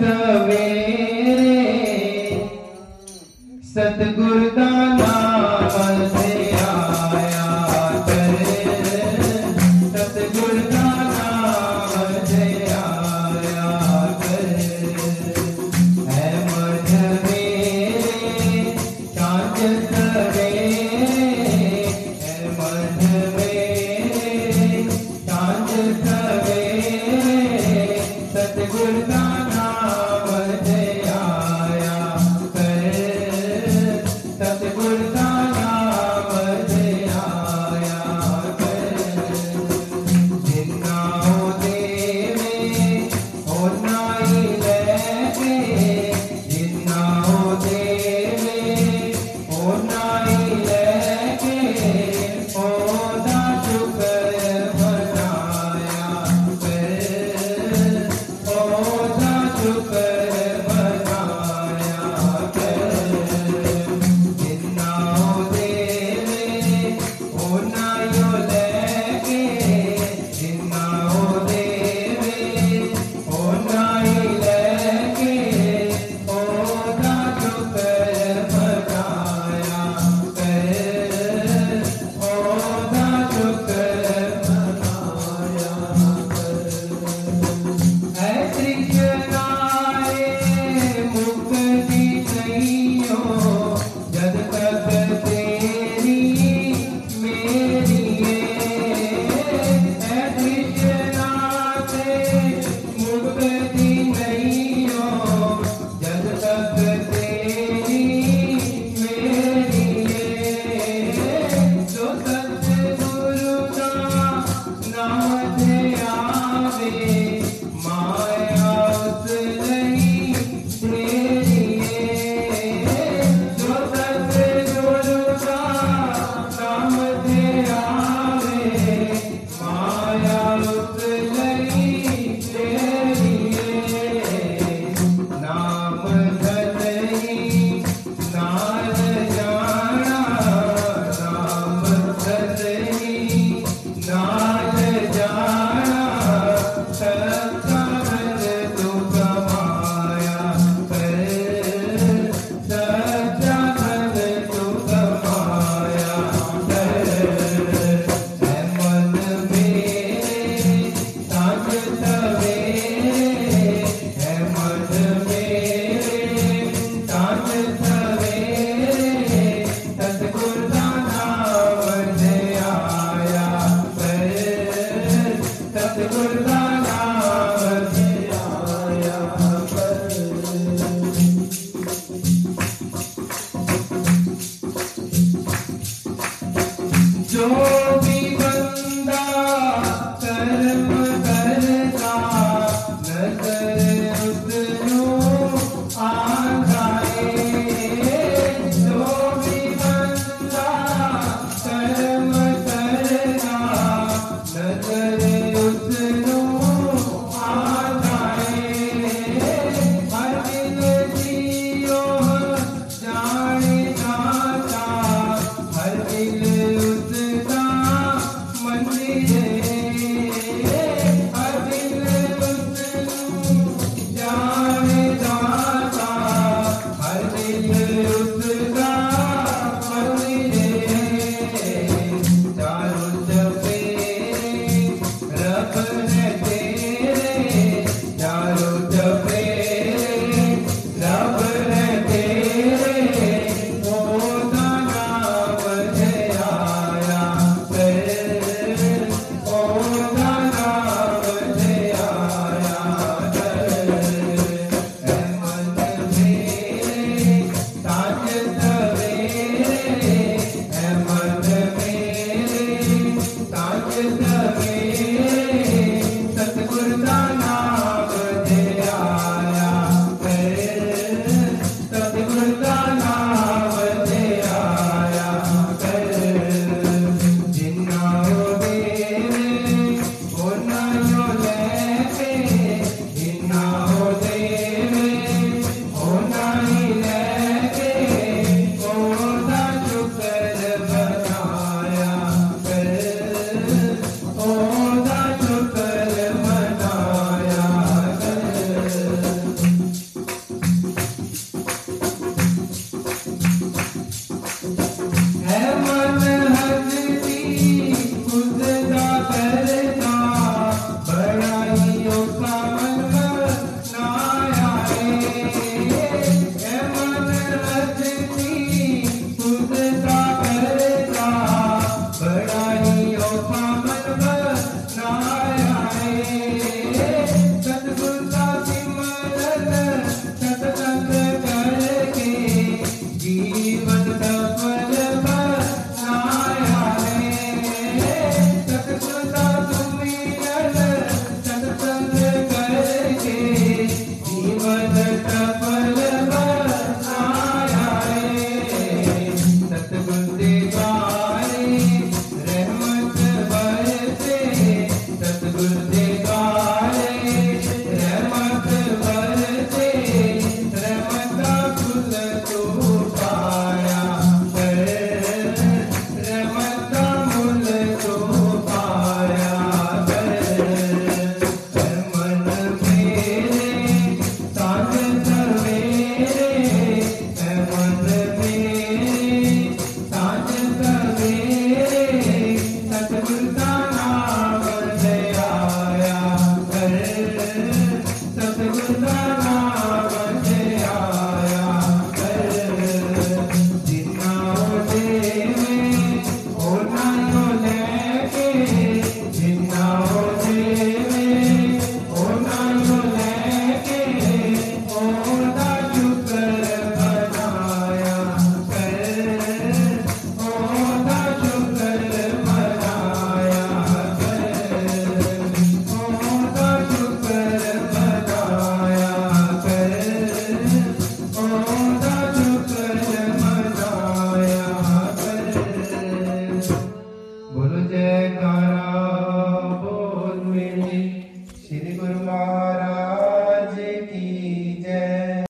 सवेरे सतगुरु का नाम से